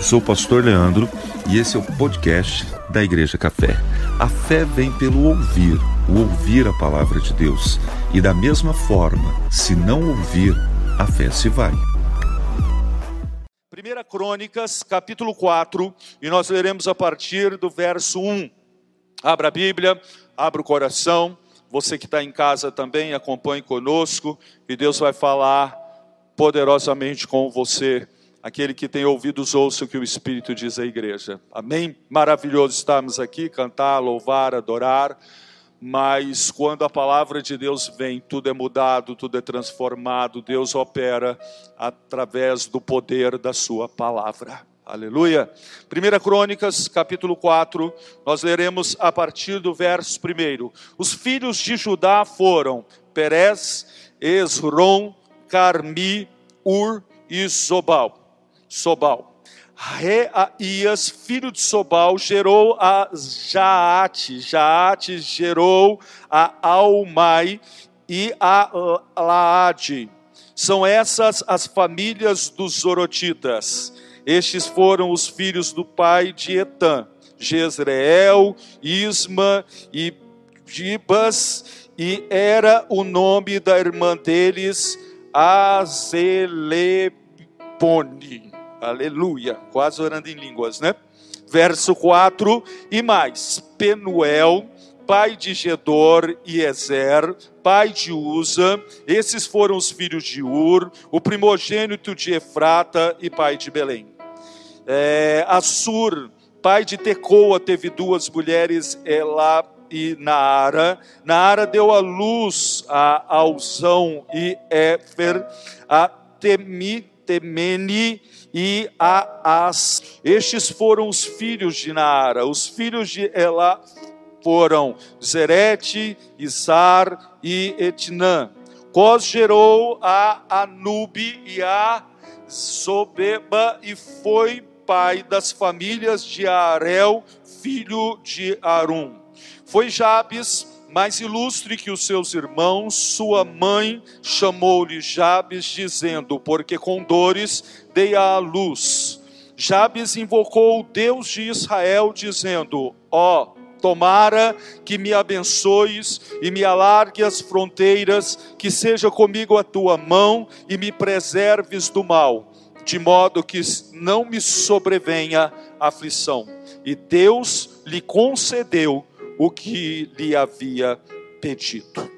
Eu sou o pastor Leandro e esse é o podcast da Igreja Café. A fé vem pelo ouvir, o ouvir a palavra de Deus. E da mesma forma, se não ouvir, a fé se vai. 1 Crônicas, capítulo 4, e nós leremos a partir do verso 1. Abra a Bíblia, abra o coração. Você que está em casa também, acompanhe conosco, e Deus vai falar poderosamente com você Aquele que tem ouvidos, ouça o que o Espírito diz à igreja. Amém? Maravilhoso estarmos aqui, cantar, louvar, adorar. Mas quando a palavra de Deus vem, tudo é mudado, tudo é transformado. Deus opera através do poder da Sua palavra. Aleluia. 1 Crônicas, capítulo 4, nós leremos a partir do verso 1. Os filhos de Judá foram Perez, Esron, Carmi, Ur e Zobal. Sobal. Reaías, filho de Sobal, gerou a Jaate, Jaate gerou a Almai e a Laade. São essas as famílias dos Zorotitas. Estes foram os filhos do pai de Etã, Jezreel, Isma e Gibas, e era o nome da irmã deles, Azelepone. Aleluia. Quase orando em línguas, né? Verso 4: E mais, Penuel, pai de Gedor e Ezer, pai de Uza, esses foram os filhos de Ur, o primogênito de Efrata e pai de Belém. É, Assur, pai de Tecoa, teve duas mulheres, Elá e Naara. Naara deu à luz a Alzão e Éfer, a Temi, Temene e Aas. Estes foram os filhos de Naara. Os filhos de Elá foram Zerete, Isar e Etnã. Cos gerou a Anube e a Sobeba e foi pai das famílias de Arel, filho de Arum. Foi Jabes mais ilustre que os seus irmãos, sua mãe chamou-lhe Jabes, dizendo: Porque com dores dei à luz. Jabes invocou o Deus de Israel, dizendo: Ó, oh, tomara que me abençoes e me alargue as fronteiras, que seja comigo a tua mão e me preserves do mal, de modo que não me sobrevenha aflição. E Deus lhe concedeu o que lhe havia pedido.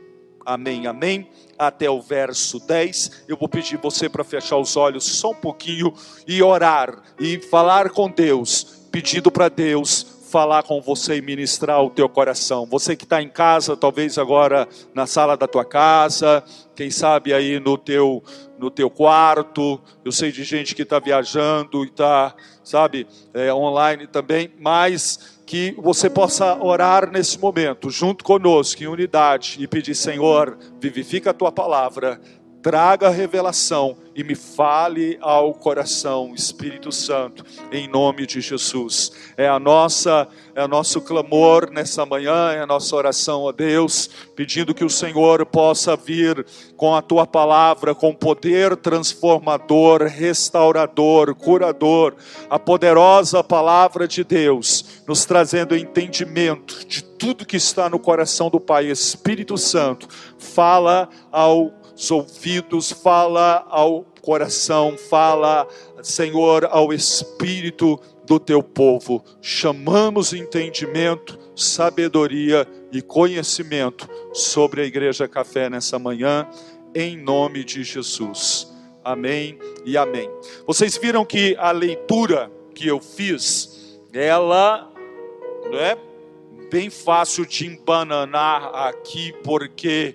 Amém, amém. Até o verso 10. Eu vou pedir você para fechar os olhos só um pouquinho e orar e falar com Deus, pedindo para Deus falar com você e ministrar o teu coração. Você que está em casa, talvez agora na sala da tua casa, quem sabe aí no teu no teu quarto. Eu sei de gente que está viajando e está, sabe, é, online também, mas que você possa orar nesse momento, junto conosco, em unidade, e pedir: Senhor, vivifica a tua palavra, traga revelação e me fale ao coração, Espírito Santo, em nome de Jesus. É a nossa, é o nosso clamor nessa manhã, é a nossa oração a Deus, pedindo que o Senhor possa vir com a tua palavra, com poder transformador, restaurador, curador, a poderosa palavra de Deus, nos trazendo entendimento de tudo que está no coração do Pai. Espírito Santo, fala ao os ouvidos, fala ao coração, fala, Senhor, ao espírito do teu povo. Chamamos entendimento, sabedoria e conhecimento sobre a Igreja Café nessa manhã, em nome de Jesus. Amém e amém. Vocês viram que a leitura que eu fiz, ela não é bem fácil de embananar aqui, porque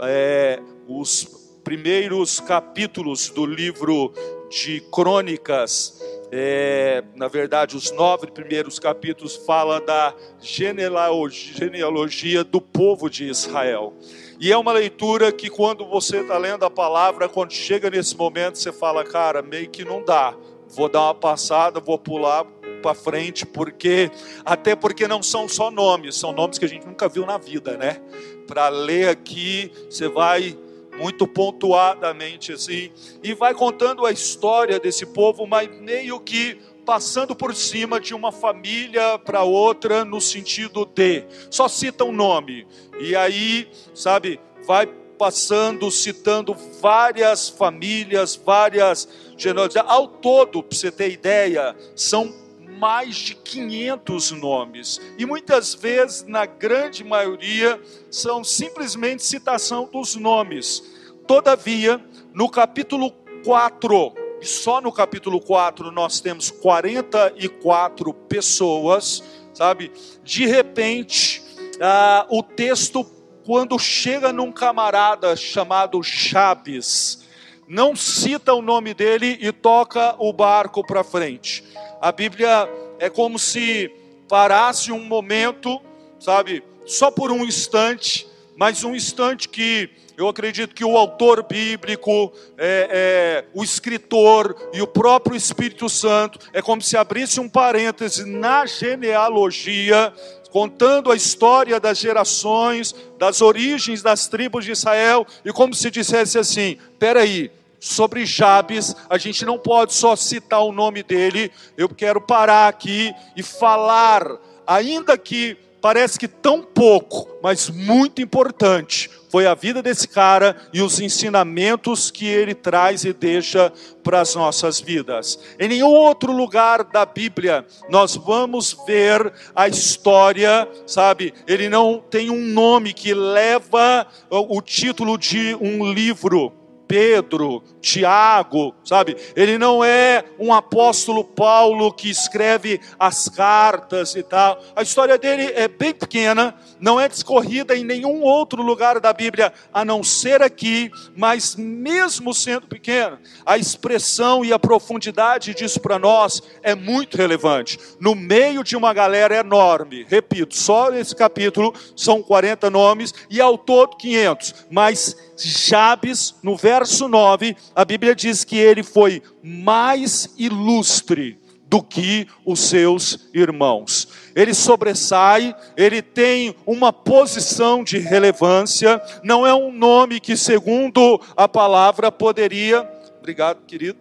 é, os primeiros capítulos do livro de Crônicas, é, na verdade, os nove primeiros capítulos fala da genealogia, do povo de Israel. E é uma leitura que, quando você está lendo a palavra, quando chega nesse momento, você fala, cara, meio que não dá. Vou dar uma passada, vou pular para frente, porque até porque não são só nomes, são nomes que a gente nunca viu na vida, né? Para ler aqui, você vai muito pontuadamente assim, e vai contando a história desse povo, mas meio que passando por cima de uma família para outra no sentido de, só cita um nome. E aí, sabe, vai passando, citando várias famílias, várias genealogias. Ao todo, para você ter ideia, são mais de 500 nomes. E muitas vezes, na grande maioria, são simplesmente citação dos nomes. Todavia, no capítulo 4, e só no capítulo 4 nós temos 44 pessoas, sabe? De repente, ah, o texto, quando chega num camarada chamado Chaves, não cita o nome dele e toca o barco para frente. A Bíblia é como se parasse um momento, sabe, só por um instante, mas um instante que eu acredito que o autor bíblico, é, é, o escritor e o próprio Espírito Santo é como se abrisse um parêntese na genealogia, contando a história das gerações, das origens das tribos de Israel, e como se dissesse assim: peraí, sobre Jabes, a gente não pode só citar o nome dele, eu quero parar aqui e falar, ainda que parece que tão pouco, mas muito importante, foi a vida desse cara e os ensinamentos que ele traz e deixa para as nossas vidas. Em nenhum outro lugar da Bíblia nós vamos ver a história, sabe? Ele não tem um nome que leva o título de um livro Pedro, Tiago, sabe? Ele não é um apóstolo Paulo que escreve as cartas e tal. A história dele é bem pequena, não é discorrida em nenhum outro lugar da Bíblia a não ser aqui, mas mesmo sendo pequena, a expressão e a profundidade disso para nós é muito relevante. No meio de uma galera enorme, repito, só nesse capítulo são 40 nomes e ao todo 500, mas Jabes, no verso 9, a Bíblia diz que ele foi mais ilustre do que os seus irmãos. Ele sobressai, ele tem uma posição de relevância, não é um nome que, segundo a palavra, poderia. Obrigado, querido.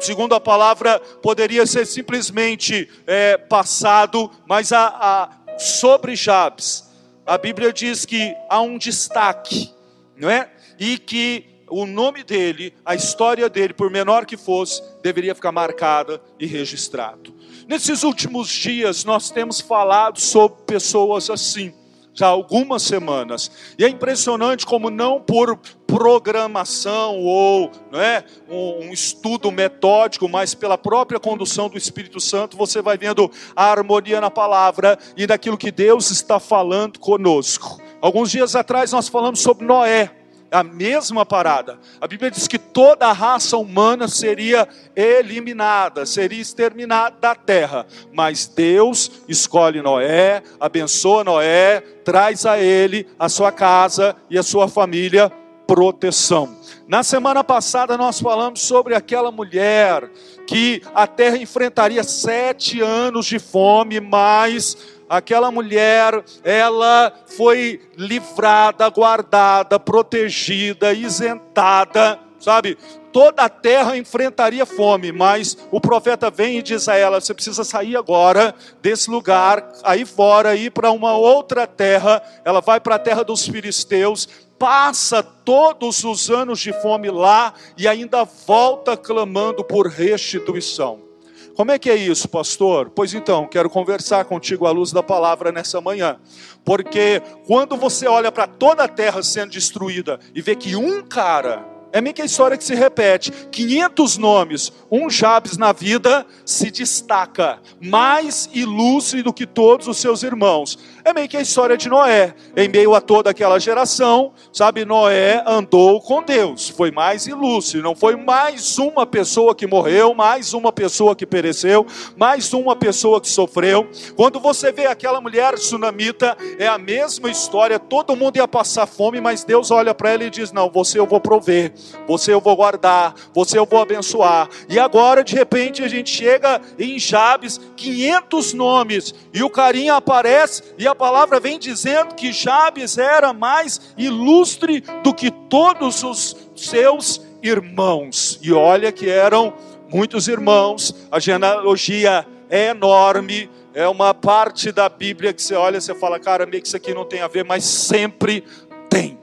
Segundo a palavra, poderia ser simplesmente é, passado, mas a, a, sobre Jabes, a Bíblia diz que há um destaque, não é? e que o nome dele, a história dele, por menor que fosse, deveria ficar marcada e registrado. Nesses últimos dias, nós temos falado sobre pessoas assim, já algumas semanas, e é impressionante como não por programação ou não é, um, um estudo metódico, mas pela própria condução do Espírito Santo, você vai vendo a harmonia na palavra e daquilo que Deus está falando conosco. Alguns dias atrás nós falamos sobre Noé a mesma parada. A Bíblia diz que toda a raça humana seria eliminada, seria exterminada da terra. Mas Deus escolhe Noé, abençoa Noé, traz a ele, a sua casa e a sua família proteção. Na semana passada nós falamos sobre aquela mulher que a terra enfrentaria sete anos de fome, mas aquela mulher, ela foi livrada, guardada, protegida, isentada, sabe? Toda a terra enfrentaria fome, mas o profeta vem e diz a ela: você precisa sair agora desse lugar, aí fora, ir para uma outra terra. Ela vai para a terra dos filisteus, passa todos os anos de fome lá e ainda volta clamando por restituição. Como é que é isso, pastor? Pois então, quero conversar contigo à luz da palavra nessa manhã. Porque quando você olha para toda a terra sendo destruída e vê que um cara é meio que a história que se repete. 500 nomes, um Jabes na vida se destaca, mais ilustre do que todos os seus irmãos. É meio que a história de Noé. Em meio a toda aquela geração, sabe, Noé andou com Deus, foi mais ilustre, não foi mais uma pessoa que morreu, mais uma pessoa que pereceu, mais uma pessoa que sofreu. Quando você vê aquela mulher tsunamita, é a mesma história, todo mundo ia passar fome, mas Deus olha para ela e diz: Não, você eu vou prover você eu vou guardar, você eu vou abençoar. E agora, de repente, a gente chega em Jabes, 500 nomes, e o carinha aparece, e a palavra vem dizendo que Jabes era mais ilustre do que todos os seus irmãos. E olha que eram muitos irmãos, a genealogia é enorme, é uma parte da Bíblia que você olha e você fala, cara, meio que isso aqui não tem a ver, mas sempre tem.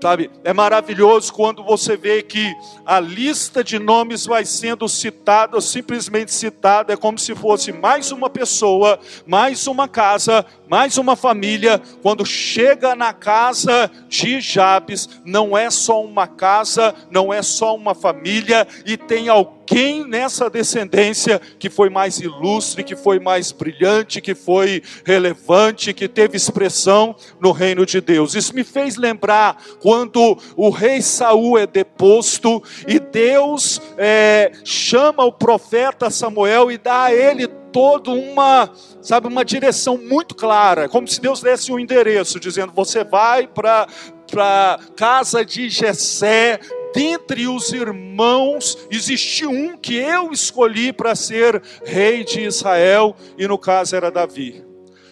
Sabe, é maravilhoso quando você vê que a lista de nomes vai sendo citada, simplesmente citada, é como se fosse mais uma pessoa, mais uma casa, mais uma família. Quando chega na casa de Jabes, não é só uma casa, não é só uma família, e tem alguém quem nessa descendência que foi mais ilustre, que foi mais brilhante, que foi relevante, que teve expressão no reino de Deus. Isso me fez lembrar quando o rei Saul é deposto e Deus é, chama o profeta Samuel e dá a ele todo uma, sabe, uma direção muito clara, como se Deus desse um endereço, dizendo: você vai para para casa de Jessé, dentre os irmãos, existiu um que eu escolhi para ser rei de Israel, e no caso era Davi.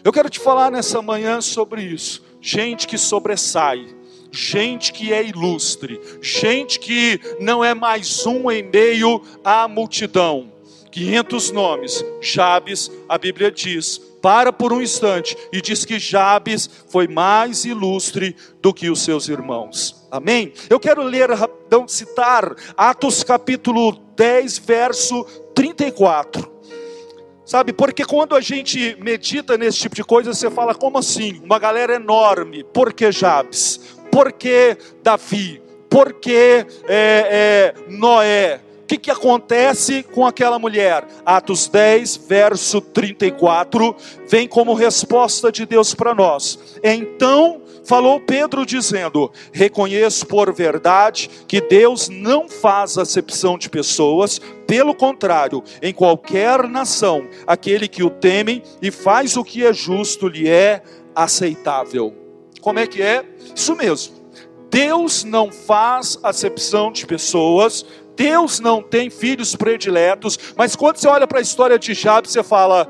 Eu quero te falar nessa manhã sobre isso. Gente que sobressai, gente que é ilustre, gente que não é mais um em meio à multidão. 500 nomes, Jabes, a Bíblia diz, para por um instante e diz que Jabes foi mais ilustre do que os seus irmãos. Amém? Eu quero ler rapidão, citar Atos capítulo 10, verso 34. Sabe, porque quando a gente medita nesse tipo de coisa, você fala, como assim? Uma galera enorme, por que Jabes? Por que Davi? Por que é, é, Noé? O que, que acontece com aquela mulher? Atos 10, verso 34, vem como resposta de Deus para nós. Então falou Pedro dizendo: Reconheço por verdade que Deus não faz acepção de pessoas, pelo contrário, em qualquer nação, aquele que o temem e faz o que é justo lhe é aceitável. Como é que é? Isso mesmo. Deus não faz acepção de pessoas, Deus não tem filhos prediletos, mas quando você olha para a história de Jabes, você fala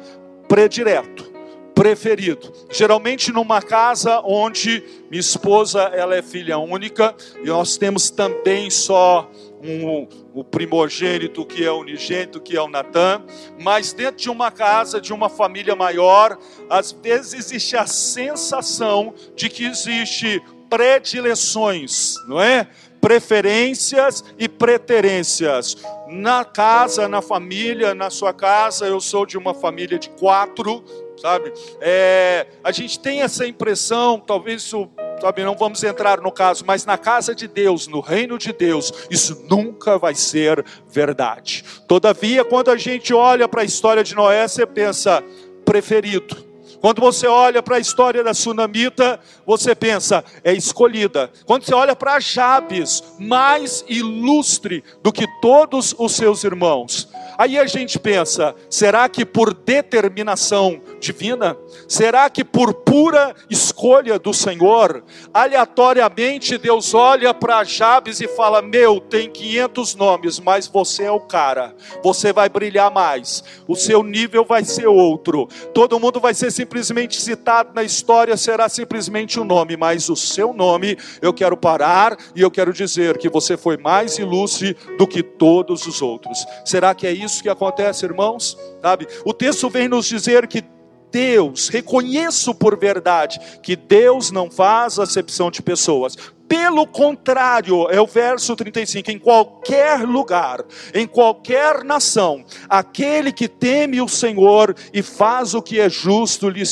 predileto, preferido. Geralmente numa casa onde minha esposa ela é filha única e nós temos também só um, o primogênito que é o unigênito, que é o Natan, mas dentro de uma casa, de uma família maior, às vezes existe a sensação de que existe predileções, não é? preferências e preterências. Na casa, na família, na sua casa, eu sou de uma família de quatro, sabe? É, a gente tem essa impressão, talvez isso sabe, não vamos entrar no caso, mas na casa de Deus, no reino de Deus, isso nunca vai ser verdade. Todavia, quando a gente olha para a história de Noé, você pensa, preferido. Quando você olha para a história da sunamita, você pensa, é escolhida. Quando você olha para Jabes, mais ilustre do que todos os seus irmãos. Aí a gente pensa, será que por determinação divina? Será que por pura escolha do Senhor, aleatoriamente Deus olha para Jabes e fala: Meu, tem 500 nomes, mas você é o cara, você vai brilhar mais, o seu nível vai ser outro, todo mundo vai ser simplesmente citado na história, será simplesmente o um nome, mas o seu nome, eu quero parar e eu quero dizer que você foi mais ilustre do que todos os outros. Será que é isso que acontece, irmãos? Sabe? O texto vem nos dizer que Deus, reconheço por verdade que Deus não faz acepção de pessoas. Pelo contrário, é o verso 35: em qualquer lugar, em qualquer nação, aquele que teme o Senhor e faz o que é justo, lhe,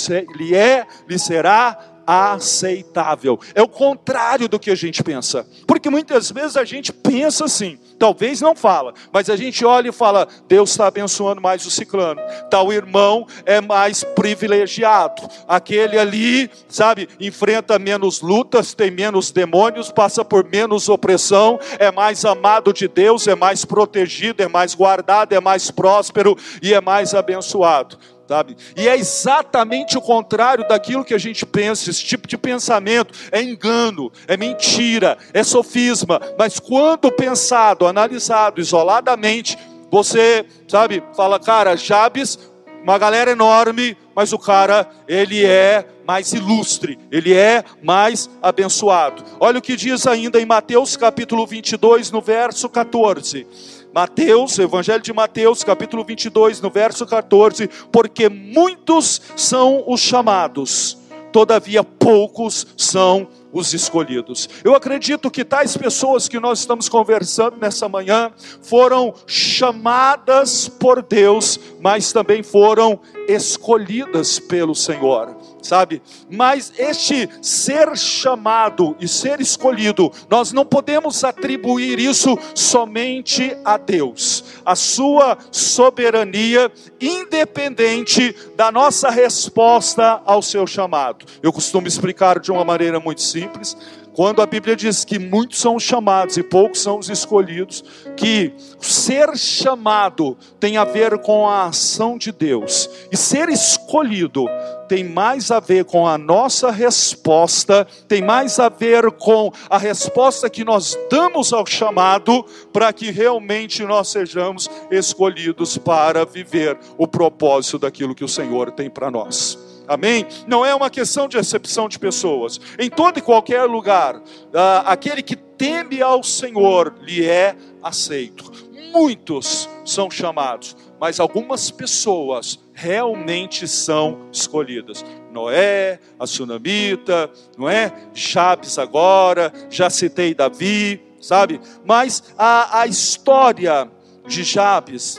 é, lhe será aceitável. É o contrário do que a gente pensa. Porque muitas vezes a gente pensa assim, talvez não fala, mas a gente olha e fala: Deus está abençoando mais o ciclano. Tal irmão é mais privilegiado. Aquele ali, sabe, enfrenta menos lutas, tem menos demônios, passa por menos opressão, é mais amado de Deus, é mais protegido, é mais guardado, é mais próspero e é mais abençoado sabe? E é exatamente o contrário daquilo que a gente pensa. Esse tipo de pensamento é engano, é mentira, é sofisma. Mas quando pensado, analisado isoladamente, você, sabe, fala, cara, Jabes, uma galera enorme, mas o cara, ele é mais ilustre, ele é mais abençoado. Olha o que diz ainda em Mateus capítulo 22, no verso 14 Mateus, Evangelho de Mateus, capítulo 22, no verso 14: Porque muitos são os chamados, todavia poucos são os escolhidos. Eu acredito que tais pessoas que nós estamos conversando nessa manhã foram chamadas por Deus, mas também foram escolhidas pelo Senhor sabe? Mas este ser chamado e ser escolhido, nós não podemos atribuir isso somente a Deus. A sua soberania independente da nossa resposta ao seu chamado. Eu costumo explicar de uma maneira muito simples. Quando a Bíblia diz que muitos são chamados e poucos são os escolhidos, que ser chamado tem a ver com a ação de Deus, e ser escolhido tem mais a ver com a nossa resposta, tem mais a ver com a resposta que nós damos ao chamado, para que realmente nós sejamos escolhidos para viver o propósito daquilo que o Senhor tem para nós. Amém? Não é uma questão de exceção de pessoas. Em todo e qualquer lugar, ah, aquele que teme ao Senhor lhe é aceito. Muitos são chamados, mas algumas pessoas realmente são escolhidas. Noé, a Sunamita, não é? Jabes agora, já citei Davi, sabe? Mas a, a história de Jabes,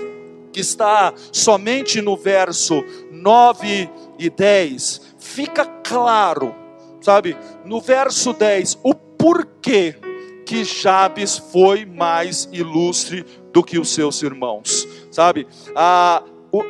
que está somente no verso 9 e 10, fica claro, sabe, no verso 10, o porquê que Jabes foi mais ilustre do que os seus irmãos, sabe? Ah,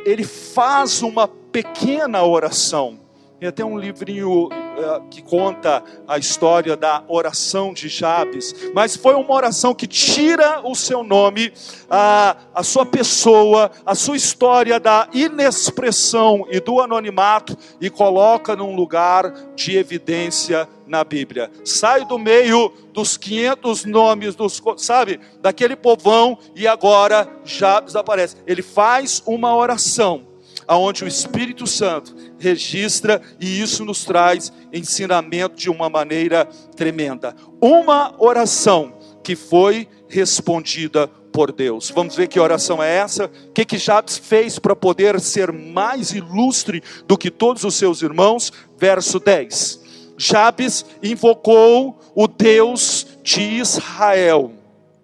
ele faz uma pequena oração. Tem até um livrinho uh, que conta a história da oração de Jabes, mas foi uma oração que tira o seu nome, a, a sua pessoa, a sua história da inexpressão e do anonimato e coloca num lugar de evidência na Bíblia. Sai do meio dos 500 nomes, dos, sabe, daquele povão e agora Jabes aparece. Ele faz uma oração aonde o Espírito Santo registra e isso nos traz ensinamento de uma maneira tremenda. Uma oração que foi respondida por Deus. Vamos ver que oração é essa? O que, que Jabes fez para poder ser mais ilustre do que todos os seus irmãos? Verso 10. Jabes invocou o Deus de Israel.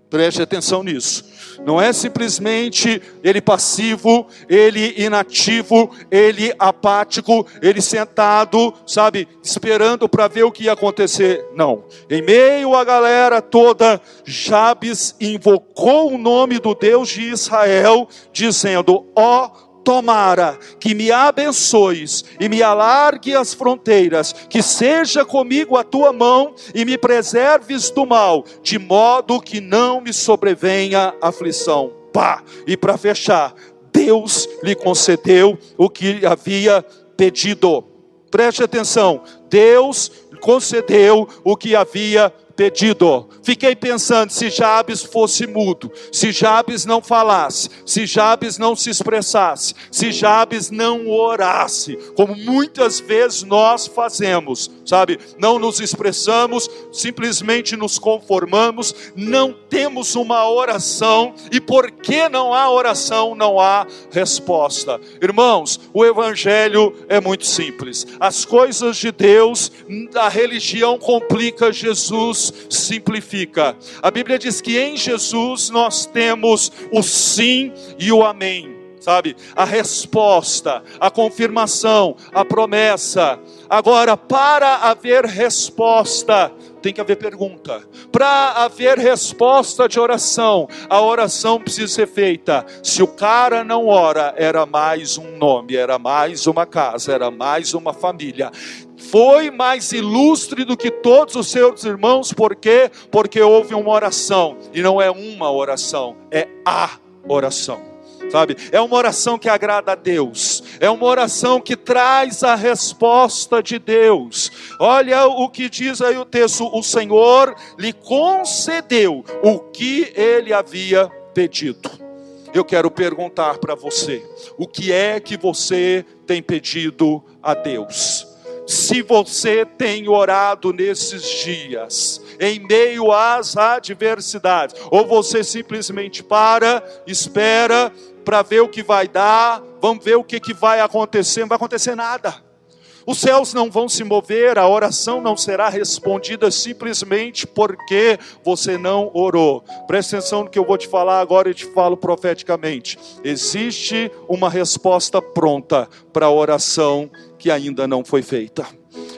Preste atenção nisso. Não é simplesmente ele passivo, ele inativo, ele apático, ele sentado, sabe, esperando para ver o que ia acontecer. Não. Em meio à galera toda, Jabes invocou o nome do Deus de Israel, dizendo: Ó oh, tomara que me abençoes e me alargue as fronteiras, que seja comigo a tua mão e me preserves do mal, de modo que não me sobrevenha aflição. Pá! E para fechar, Deus lhe concedeu o que havia pedido. Preste atenção, Deus concedeu o que havia pedido. Fiquei pensando se Jabes fosse mudo, se Jabes não falasse, se Jabes não se expressasse, se Jabes não orasse, como muitas vezes nós fazemos, sabe? Não nos expressamos, simplesmente nos conformamos, não temos uma oração e porque não há oração, não há resposta. Irmãos, o evangelho é muito simples. As coisas de Deus, a religião complica Jesus simplifica. A Bíblia diz que em Jesus nós temos o sim e o amém sabe? A resposta, a confirmação, a promessa. Agora, para haver resposta, tem que haver pergunta. Para haver resposta de oração, a oração precisa ser feita. Se o cara não ora, era mais um nome, era mais uma casa, era mais uma família foi mais ilustre do que todos os seus irmãos, por quê? Porque houve uma oração, e não é uma oração, é a oração. Sabe? É uma oração que agrada a Deus, é uma oração que traz a resposta de Deus. Olha o que diz aí o texto: o Senhor lhe concedeu o que ele havia pedido. Eu quero perguntar para você: o que é que você tem pedido a Deus? Se você tem orado nesses dias, em meio às adversidades. Ou você simplesmente para, espera para ver o que vai dar, vamos ver o que, que vai acontecer, não vai acontecer nada. Os céus não vão se mover, a oração não será respondida simplesmente porque você não orou. Presta atenção no que eu vou te falar agora e te falo profeticamente. Existe uma resposta pronta para a oração que ainda não foi feita.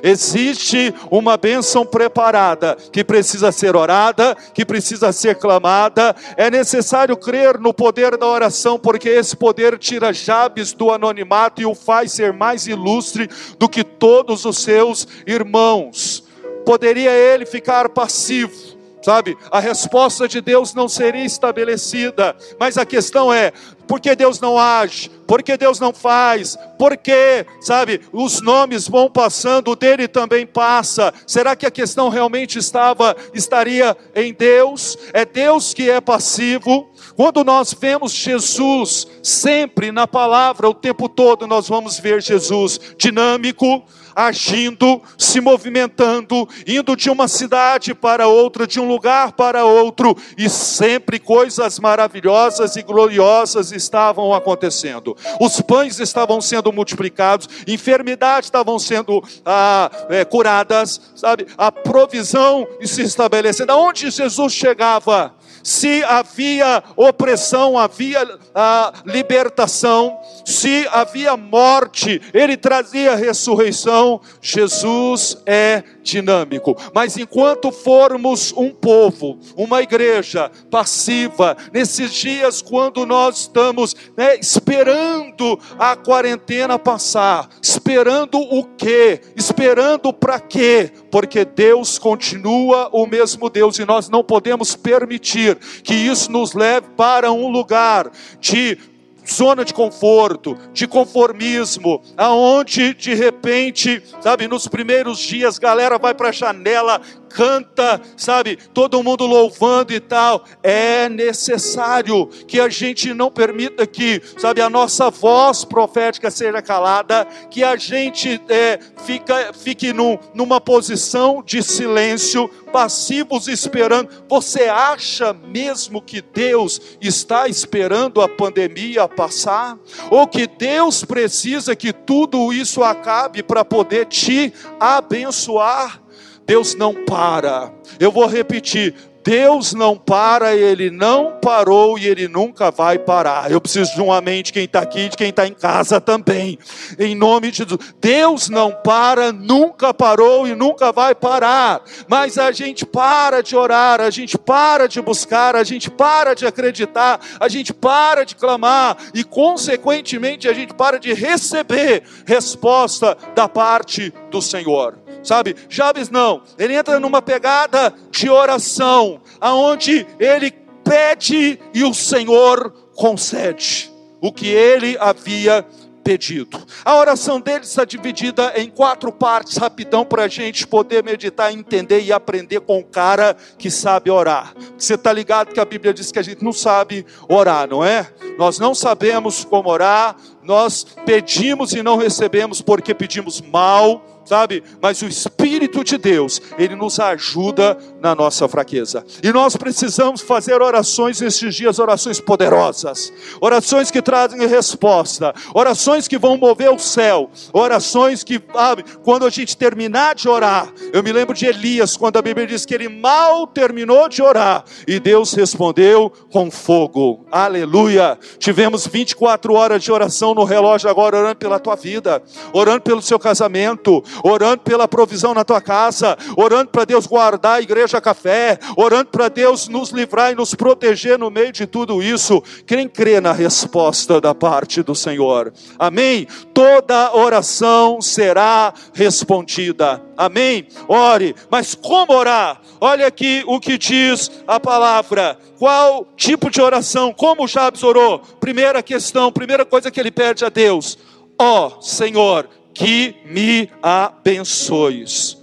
Existe uma bênção preparada que precisa ser orada, que precisa ser clamada. É necessário crer no poder da oração, porque esse poder tira Jabes do anonimato e o faz ser mais ilustre do que todos os seus irmãos. Poderia ele ficar passivo, sabe? A resposta de Deus não seria estabelecida, mas a questão é: por que Deus não age? Por que Deus não faz? Por que, sabe, os nomes vão passando, o dele também passa. Será que a questão realmente estava estaria em Deus? É Deus que é passivo? Quando nós vemos Jesus sempre na palavra o tempo todo, nós vamos ver Jesus dinâmico, agindo, se movimentando, indo de uma cidade para outra, de um lugar para outro, e sempre coisas maravilhosas e gloriosas estavam acontecendo. Os pães estavam sendo multiplicados, enfermidades estavam sendo ah, é, curadas, sabe? A provisão se estabelecendo. Aonde Jesus chegava? Se havia opressão, havia a libertação, se havia morte, ele trazia ressurreição. Jesus é dinâmico. Mas enquanto formos um povo, uma igreja passiva, nesses dias quando nós estamos né, esperando a quarentena passar, esperando o quê? Esperando para quê? Porque Deus continua o mesmo Deus e nós não podemos permitir que isso nos leve para um lugar de zona de conforto, de conformismo, aonde de repente, sabe, nos primeiros dias, galera vai para a janela, canta, sabe, todo mundo louvando e tal. É necessário que a gente não permita que, sabe, a nossa voz profética seja calada, que a gente é, fica, fique num, numa posição de silêncio, passivos esperando. Você acha mesmo que Deus está esperando a pandemia passar? Ou que Deus precisa que tudo isso acabe para poder te abençoar? Deus não para. Eu vou repetir: Deus não para, Ele não parou e Ele nunca vai parar. Eu preciso de uma mente, quem está aqui, de quem está em casa também. Em nome de Jesus. Deus não para, nunca parou e nunca vai parar. Mas a gente para de orar, a gente para de buscar, a gente para de acreditar, a gente para de clamar e, consequentemente, a gente para de receber resposta da parte do Senhor sabe? Jabes não, ele entra numa pegada de oração, aonde ele pede e o Senhor concede o que ele havia pedido. A oração dele está dividida em quatro partes, rapidão, para a gente poder meditar, entender e aprender com o cara que sabe orar. Você está ligado que a Bíblia diz que a gente não sabe orar, não é? Nós não sabemos como orar, nós pedimos e não recebemos porque pedimos mal sabe? Mas o Espírito de Deus, ele nos ajuda na nossa fraqueza. E nós precisamos fazer orações nesses dias, orações poderosas, orações que trazem resposta, orações que vão mover o céu, orações que, sabe, quando a gente terminar de orar, eu me lembro de Elias, quando a Bíblia diz que ele mal terminou de orar, e Deus respondeu com fogo. Aleluia! Tivemos 24 horas de oração no relógio agora, orando pela tua vida, orando pelo seu casamento, orando pela provisão na tua casa, orando para Deus guardar a igreja café, orando para Deus nos livrar e nos proteger no meio de tudo isso. Quem crê na resposta da parte do Senhor? Amém? Toda oração será respondida. Amém? Ore, mas como orar? Olha aqui o que diz a palavra. Qual tipo de oração? Como Jabes orou? Primeira questão, primeira coisa que ele pede a Deus: Ó oh, Senhor, que me abençoes.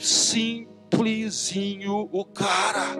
Simplesinho o cara.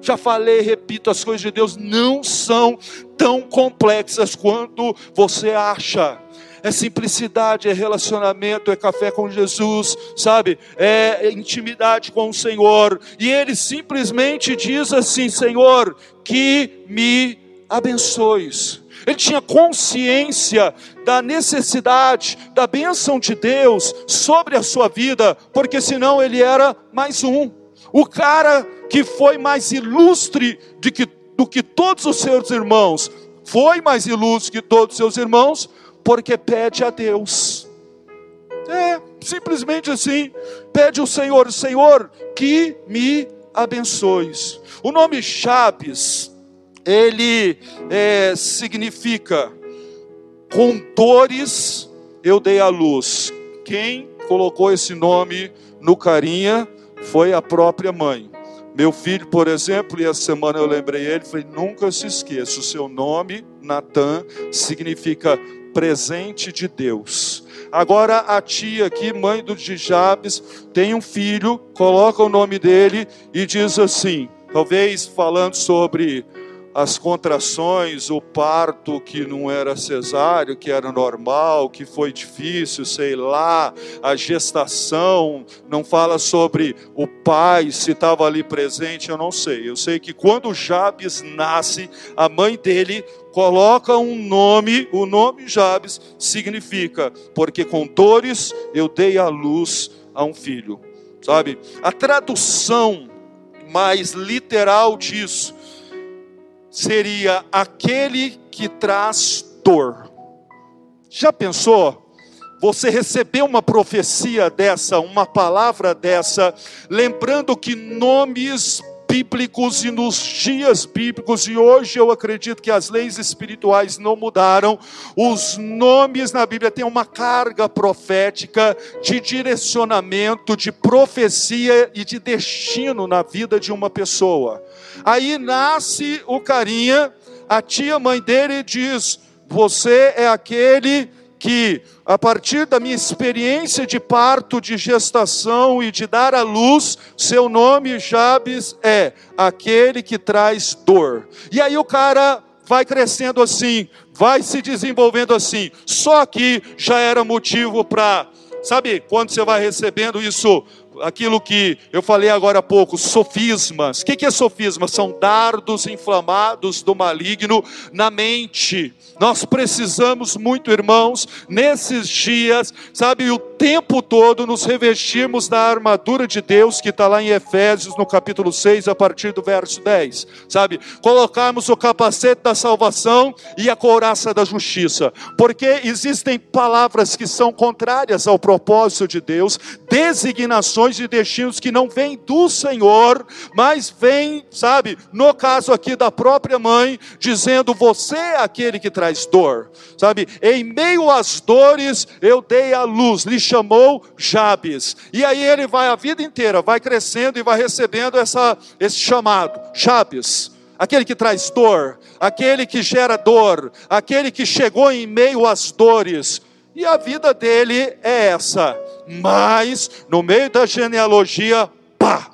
Já falei, repito, as coisas de Deus não são tão complexas quanto você acha é simplicidade, é relacionamento, é café com Jesus, sabe? É intimidade com o Senhor. E ele simplesmente diz assim: Senhor, que me abençoes. Ele tinha consciência da necessidade, da bênção de Deus sobre a sua vida, porque senão ele era mais um. O cara que foi mais ilustre de que, do que todos os seus irmãos, foi mais ilustre que todos os seus irmãos, porque pede a Deus. É, simplesmente assim, pede ao Senhor, Senhor, que me abençoes. O nome Jabes, ele é, significa com dores eu dei a luz. Quem colocou esse nome no carinha foi a própria mãe. Meu filho, por exemplo, e essa semana eu lembrei ele, falei: nunca se esqueça, o seu nome, Natan, significa presente de Deus. Agora a tia aqui, mãe do Jabes, tem um filho, coloca o nome dele e diz assim, talvez falando sobre as contrações, o parto que não era cesáreo, que era normal, que foi difícil, sei lá, a gestação, não fala sobre o pai, se estava ali presente, eu não sei. Eu sei que quando Jabes nasce, a mãe dele coloca um nome, o nome Jabes significa, porque com dores eu dei a luz a um filho. Sabe? A tradução mais literal disso seria aquele que traz dor. Já pensou? Você recebeu uma profecia dessa, uma palavra dessa, lembrando que nomes bíblicos e nos dias bíblicos, e hoje eu acredito que as leis espirituais não mudaram, os nomes na Bíblia têm uma carga profética de direcionamento, de profecia e de destino na vida de uma pessoa. Aí nasce o carinha, a tia mãe dele diz: Você é aquele que, a partir da minha experiência de parto, de gestação e de dar à luz, seu nome, Jabes, é aquele que traz dor. E aí o cara vai crescendo assim, vai se desenvolvendo assim. Só que já era motivo para, sabe, quando você vai recebendo isso aquilo que eu falei agora há pouco, sofismas. O que é sofisma? São dardos inflamados do maligno na mente. Nós precisamos muito, irmãos, nesses dias, sabe, o tempo todo nos revestirmos da armadura de Deus, que está lá em Efésios, no capítulo 6, a partir do verso 10, sabe, colocarmos o capacete da salvação e a couraça da justiça, porque existem palavras que são contrárias ao propósito de Deus, designações e destinos que não vêm do Senhor, mas vêm, sabe, no caso aqui da própria mãe, dizendo: Você é aquele que traz dor, sabe, em meio às dores eu dei a luz, lhe chamou Jabes, e aí ele vai a vida inteira, vai crescendo e vai recebendo essa, esse chamado, Jabes. Aquele que traz dor, aquele que gera dor, aquele que chegou em meio às dores, e a vida dele é essa. Mas, no meio da genealogia, pá,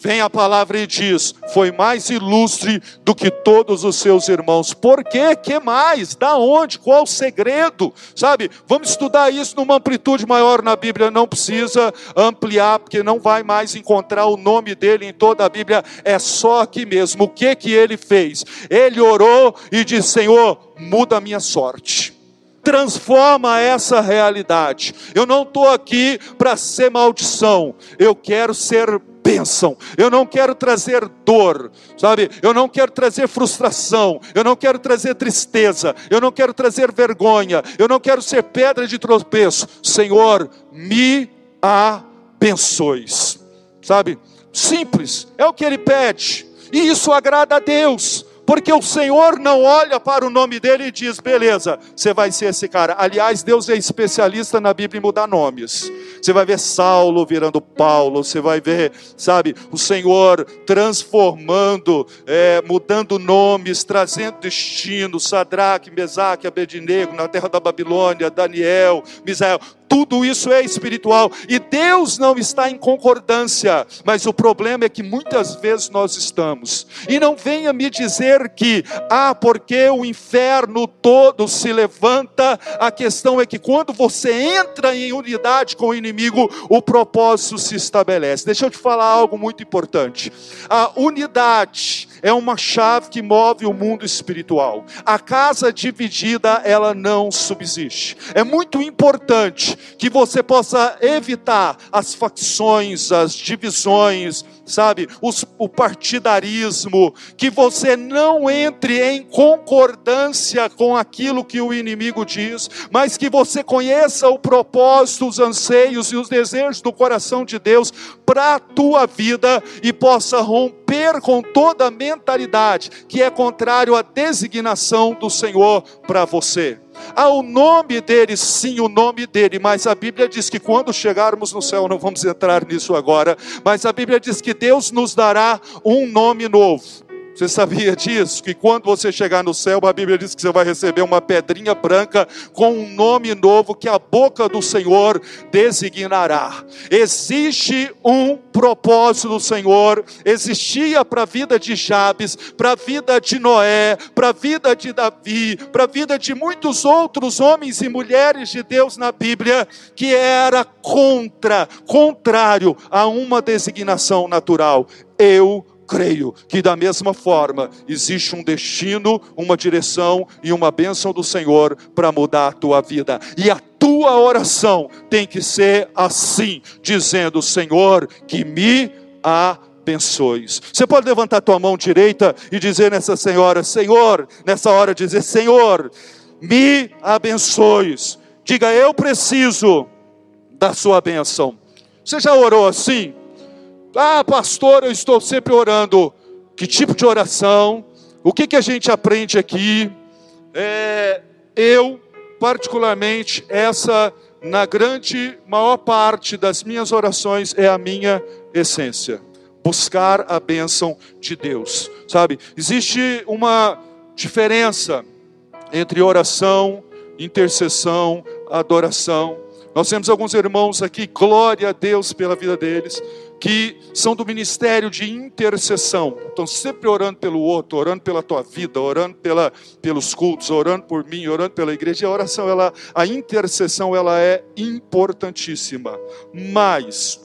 vem a palavra e diz: foi mais ilustre do que todos os seus irmãos. Por quê? Que mais? Da onde? Qual o segredo? Sabe? Vamos estudar isso numa amplitude maior na Bíblia. Não precisa ampliar, porque não vai mais encontrar o nome dele em toda a Bíblia. É só aqui mesmo. O que que ele fez? Ele orou e disse: Senhor, muda a minha sorte transforma essa realidade. Eu não estou aqui para ser maldição, eu quero ser bênção. Eu não quero trazer dor, sabe? Eu não quero trazer frustração, eu não quero trazer tristeza, eu não quero trazer vergonha, eu não quero ser pedra de tropeço. Senhor, me abençoes, sabe? Simples, é o que ele pede, e isso agrada a Deus porque o Senhor não olha para o nome dele e diz: beleza, você vai ser esse cara. Aliás, Deus é especialista na Bíblia em mudar nomes. Você vai ver Saulo virando Paulo, você vai ver, sabe, o Senhor transformando, é, mudando nomes, trazendo destino. Sadraque, Mesaque, Abednego, na terra da Babilônia, Daniel, Misael tudo isso é espiritual e Deus não está em concordância, mas o problema é que muitas vezes nós estamos. E não venha me dizer que, ah, porque o inferno todo se levanta, a questão é que quando você entra em unidade com o inimigo, o propósito se estabelece. Deixa eu te falar algo muito importante. A unidade é uma chave que move o mundo espiritual. A casa dividida, ela não subsiste. É muito importante que você possa evitar as facções, as divisões, sabe, os, o partidarismo, que você não entre em concordância com aquilo que o inimigo diz, mas que você conheça o propósito, os anseios e os desejos do coração de Deus para a tua vida e possa romper com toda a mentalidade que é contrário à designação do Senhor para você. Ao nome dele, sim, o nome dele, mas a Bíblia diz que quando chegarmos no céu, não vamos entrar nisso agora, mas a Bíblia diz que Deus nos dará um nome novo. Você sabia disso? Que quando você chegar no céu, a Bíblia diz que você vai receber uma pedrinha branca com um nome novo que a boca do Senhor designará. Existe um propósito do Senhor, existia para a vida de Jabes, para a vida de Noé, para a vida de Davi, para a vida de muitos outros homens e mulheres de Deus na Bíblia, que era contra, contrário a uma designação natural. Eu creio que da mesma forma existe um destino, uma direção e uma bênção do Senhor para mudar a tua vida. E a tua oração tem que ser assim, dizendo: Senhor, que me abençoes. Você pode levantar a tua mão direita e dizer nessa senhora, Senhor, nessa hora dizer, Senhor, me abençoes. Diga, eu preciso da sua bênção. Você já orou assim? Ah, pastor, eu estou sempre orando. Que tipo de oração? O que, que a gente aprende aqui? É, eu, particularmente, essa, na grande maior parte das minhas orações, é a minha essência. Buscar a bênção de Deus. Sabe? Existe uma diferença entre oração, intercessão, adoração. Nós temos alguns irmãos aqui, glória a Deus pela vida deles que são do ministério de intercessão, estão sempre orando pelo outro, orando pela tua vida, orando pela, pelos cultos, orando por mim, orando pela igreja. E a oração, ela, a intercessão, ela é importantíssima. Mas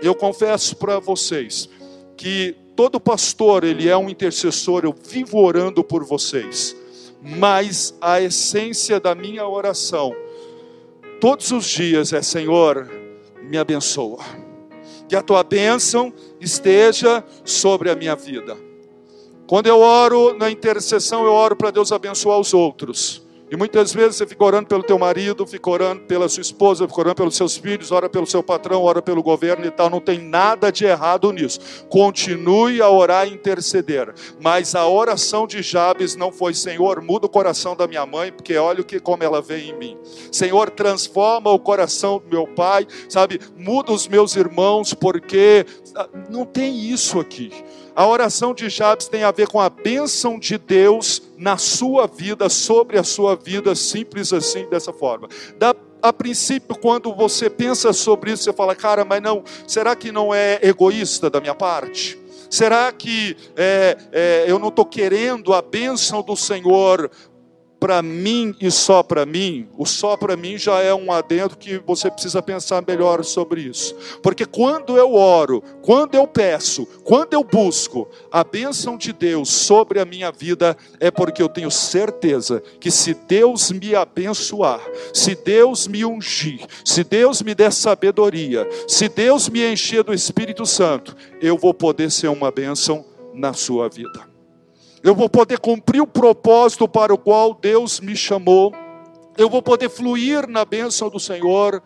eu confesso para vocês que todo pastor ele é um intercessor. Eu vivo orando por vocês, mas a essência da minha oração todos os dias é Senhor, me abençoa que a tua bênção esteja sobre a minha vida. Quando eu oro na intercessão, eu oro para Deus abençoar os outros. E muitas vezes você fica orando pelo teu marido, fica orando pela sua esposa, fica orando pelos seus filhos, ora pelo seu patrão, ora pelo governo e tal. Não tem nada de errado nisso. Continue a orar e interceder. Mas a oração de Jabes não foi: Senhor, muda o coração da minha mãe, porque olha o que como ela vem em mim. Senhor, transforma o coração do meu pai, sabe? Muda os meus irmãos, porque ah, não tem isso aqui. A oração de Jabes tem a ver com a bênção de Deus na sua vida, sobre a sua vida, simples assim, dessa forma. Da, a princípio, quando você pensa sobre isso, você fala, cara, mas não, será que não é egoísta da minha parte? Será que é, é, eu não estou querendo a bênção do Senhor para mim e só para mim, o só para mim já é um adendo que você precisa pensar melhor sobre isso. Porque quando eu oro, quando eu peço, quando eu busco a bênção de Deus sobre a minha vida, é porque eu tenho certeza que se Deus me abençoar, se Deus me ungir, se Deus me der sabedoria, se Deus me encher do Espírito Santo, eu vou poder ser uma bênção na sua vida eu vou poder cumprir o propósito para o qual Deus me chamou, eu vou poder fluir na bênção do Senhor,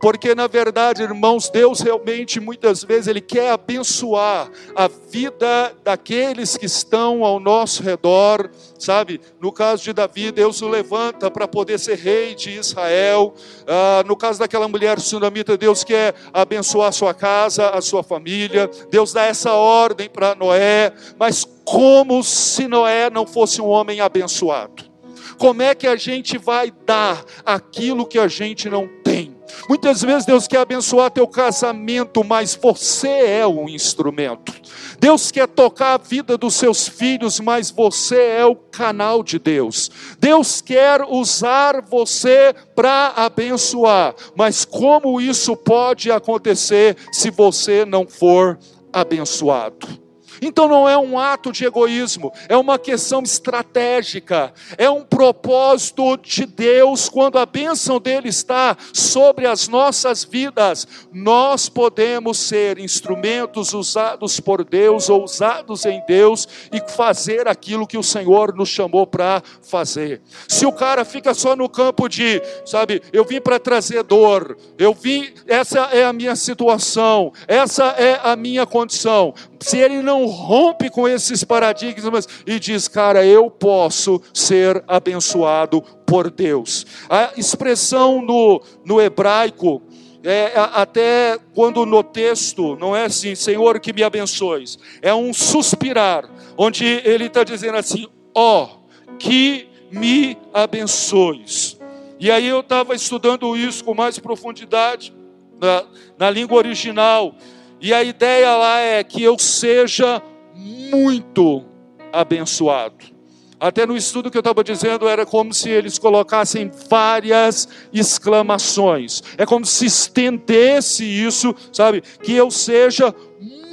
porque na verdade, irmãos, Deus realmente muitas vezes ele quer abençoar a vida daqueles que estão ao nosso redor, sabe? No caso de Davi, Deus o levanta para poder ser rei de Israel. Ah, no caso daquela mulher sunamita, Deus quer abençoar a sua casa, a sua família. Deus dá essa ordem para Noé, mas como se Noé não fosse um homem abençoado? Como é que a gente vai dar aquilo que a gente não tem? Muitas vezes Deus quer abençoar teu casamento, mas você é o instrumento. Deus quer tocar a vida dos seus filhos, mas você é o canal de Deus. Deus quer usar você para abençoar, mas como isso pode acontecer se você não for abençoado? Então não é um ato de egoísmo, é uma questão estratégica, é um propósito de Deus quando a bênção dele está sobre as nossas vidas. Nós podemos ser instrumentos usados por Deus ou usados em Deus e fazer aquilo que o Senhor nos chamou para fazer. Se o cara fica só no campo de, sabe, eu vim para trazer dor, eu vim, essa é a minha situação, essa é a minha condição, se ele não rompe com esses paradigmas e diz, cara, eu posso ser abençoado por Deus. A expressão no, no hebraico, é, até quando no texto não é assim, Senhor que me abençoes, é um suspirar, onde ele está dizendo assim, ó, oh, que me abençoes. E aí eu estava estudando isso com mais profundidade na, na língua original. E a ideia lá é que eu seja muito abençoado. Até no estudo que eu estava dizendo, era como se eles colocassem várias exclamações. É como se estendesse isso, sabe? Que eu seja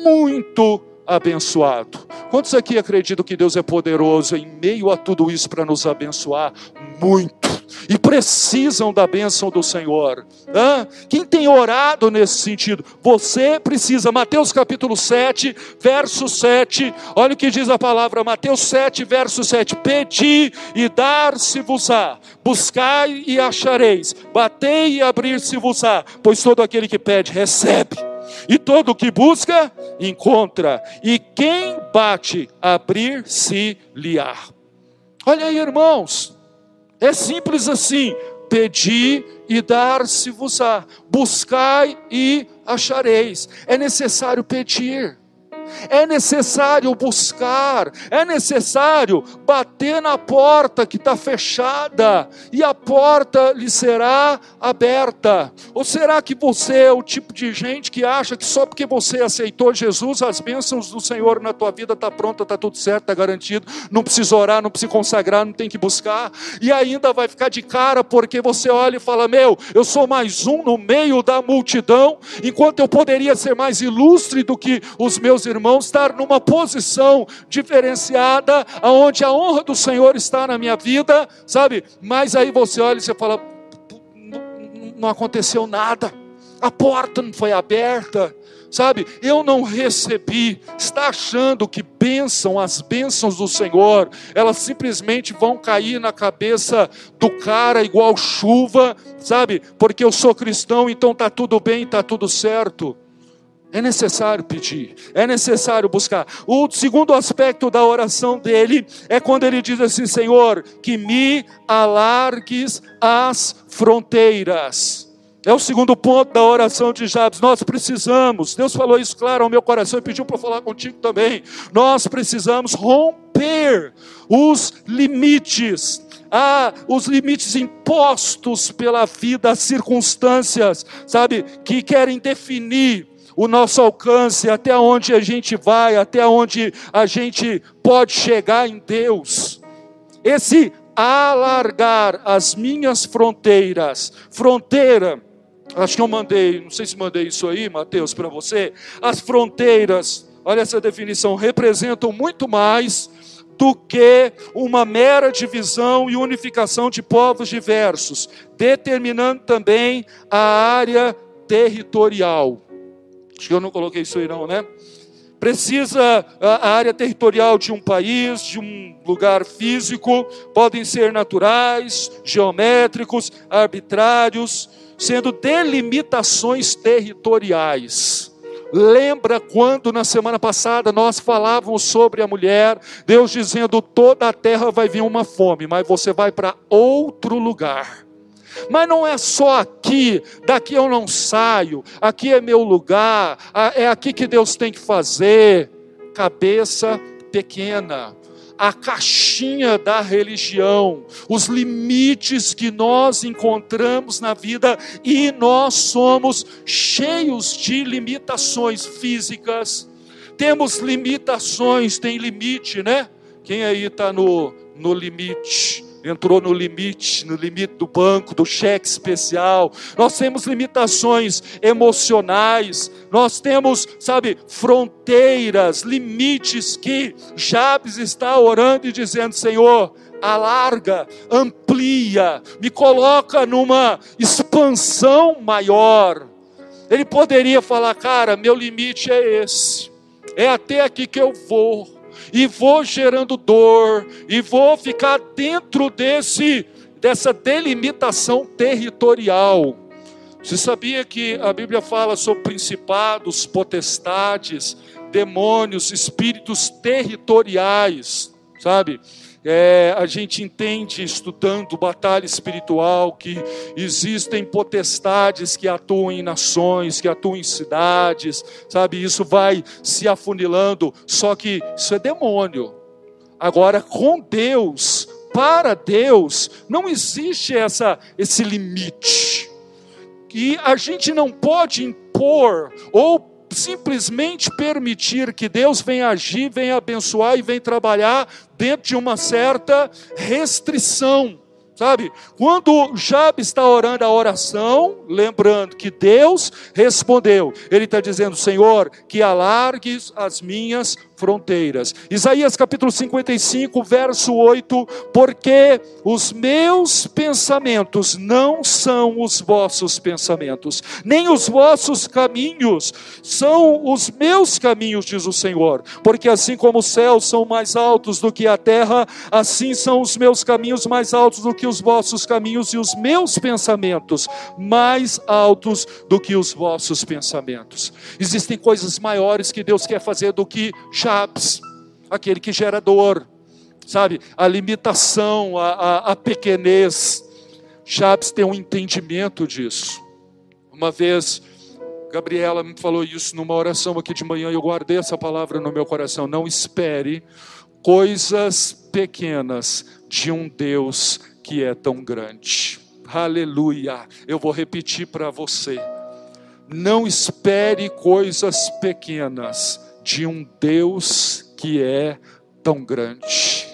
muito abençoado. Quantos aqui acreditam que Deus é poderoso em meio a tudo isso para nos abençoar? Muito e precisam da bênção do Senhor. Hã? Quem tem orado nesse sentido? Você precisa. Mateus capítulo 7, verso 7. Olha o que diz a palavra, Mateus 7, verso 7. Pedi e dar-se-vos-á, buscai e achareis, batei e abrir-se-vos-á, pois todo aquele que pede, recebe. E todo que busca, encontra. E quem bate, abrir-se-lhe-á. Olha aí, irmãos. É simples assim: pedi e dar-se-vos-á, buscai e achareis. É necessário pedir. É necessário buscar, é necessário bater na porta que está fechada e a porta lhe será aberta. Ou será que você é o tipo de gente que acha que só porque você aceitou Jesus, as bênçãos do Senhor na tua vida está pronta, está tudo certo, está garantido, não precisa orar, não precisa consagrar, não tem que buscar, e ainda vai ficar de cara porque você olha e fala: Meu, eu sou mais um no meio da multidão, enquanto eu poderia ser mais ilustre do que os meus irmãos irmão, estar numa posição diferenciada, aonde a honra do Senhor está na minha vida, sabe? Mas aí você olha e você fala: não aconteceu nada, a porta não foi aberta, sabe? Eu não recebi. Está achando que bênção, as bênçãos do Senhor, elas simplesmente vão cair na cabeça do cara igual chuva, sabe? Porque eu sou cristão, então tá tudo bem, tá tudo certo. É necessário pedir, é necessário buscar. O segundo aspecto da oração dele é quando ele diz assim: Senhor, que me alargues as fronteiras. É o segundo ponto da oração de Jabes. Nós precisamos, Deus falou isso claro ao meu coração e pediu para falar contigo também. Nós precisamos romper os limites ah, os limites impostos pela vida, as circunstâncias, sabe, que querem definir o nosso alcance, até onde a gente vai, até onde a gente pode chegar em Deus. Esse alargar as minhas fronteiras, fronteira, acho que eu mandei, não sei se mandei isso aí, Mateus, para você. As fronteiras, olha essa definição, representam muito mais do que uma mera divisão e unificação de povos diversos, determinando também a área territorial. Acho que eu não coloquei isso aí não, né? Precisa a área territorial de um país, de um lugar físico, podem ser naturais, geométricos, arbitrários, sendo delimitações territoriais. Lembra quando na semana passada nós falávamos sobre a mulher, Deus dizendo: toda a terra vai vir uma fome, mas você vai para outro lugar. Mas não é só aqui, daqui eu não saio, aqui é meu lugar, é aqui que Deus tem que fazer. Cabeça pequena. a caixinha da religião, os limites que nós encontramos na vida e nós somos cheios de limitações físicas. Temos limitações, tem limite, né? Quem aí está no, no limite? Entrou no limite, no limite do banco, do cheque especial. Nós temos limitações emocionais, nós temos, sabe, fronteiras, limites que Jabes está orando e dizendo: Senhor, alarga, amplia, me coloca numa expansão maior. Ele poderia falar, cara, meu limite é esse, é até aqui que eu vou e vou gerando dor, e vou ficar dentro desse dessa delimitação territorial. Você sabia que a Bíblia fala sobre principados, potestades, demônios, espíritos territoriais, sabe? É, a gente entende, estudando batalha espiritual, que existem potestades que atuam em nações, que atuam em cidades, sabe? Isso vai se afunilando, só que isso é demônio. Agora, com Deus, para Deus, não existe essa, esse limite. E a gente não pode impor ou simplesmente permitir que Deus venha agir, venha abençoar e venha trabalhar dentro de uma certa restrição. Sabe? Quando Jabe está orando a oração, lembrando que Deus respondeu, ele está dizendo: Senhor, que alargues as minhas fronteiras. Isaías capítulo 55, verso 8: Porque os meus pensamentos não são os vossos pensamentos, nem os vossos caminhos são os meus caminhos, diz o Senhor. Porque assim como os céus são mais altos do que a terra, assim são os meus caminhos mais altos do que os vossos caminhos, e os meus pensamentos mais altos do que os vossos pensamentos. Existem coisas maiores que Deus quer fazer do que Jabes, aquele que gera dor, sabe? A limitação, a, a, a pequenez. Jabes tem um entendimento disso. Uma vez, Gabriela me falou isso numa oração aqui de manhã e eu guardei essa palavra no meu coração. Não espere coisas pequenas de um Deus que é tão grande. Aleluia. Eu vou repetir para você. Não espere coisas pequenas de um Deus que é tão grande.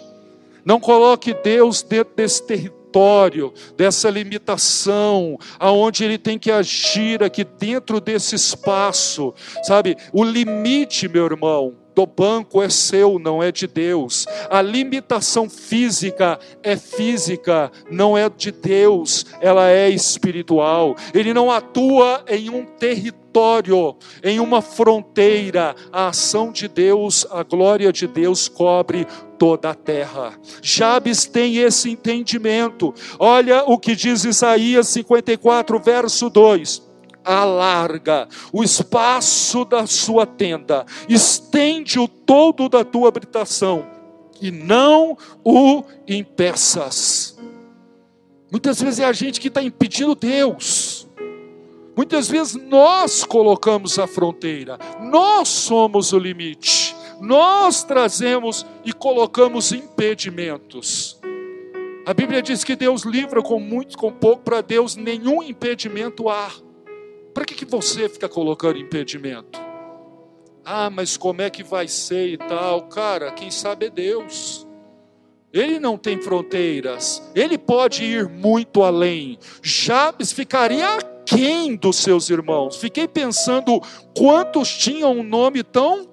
Não coloque Deus dentro desse território, dessa limitação, aonde ele tem que agir aqui dentro desse espaço, sabe? O limite, meu irmão, do banco é seu, não é de Deus. A limitação física é física, não é de Deus, ela é espiritual. Ele não atua em um território, em uma fronteira. A ação de Deus, a glória de Deus cobre toda a terra. Jabes tem esse entendimento. Olha o que diz Isaías 54, verso 2 alarga o espaço da sua tenda, estende o todo da tua habitação e não o impeças. Muitas vezes é a gente que está impedindo Deus. Muitas vezes nós colocamos a fronteira, nós somos o limite, nós trazemos e colocamos impedimentos. A Bíblia diz que Deus livra com muito, com pouco, para Deus nenhum impedimento há. Para que, que você fica colocando impedimento? Ah, mas como é que vai ser e tal? Cara, quem sabe é Deus. Ele não tem fronteiras, ele pode ir muito além. Jabes ficaria aquém dos seus irmãos. Fiquei pensando quantos tinham um nome tão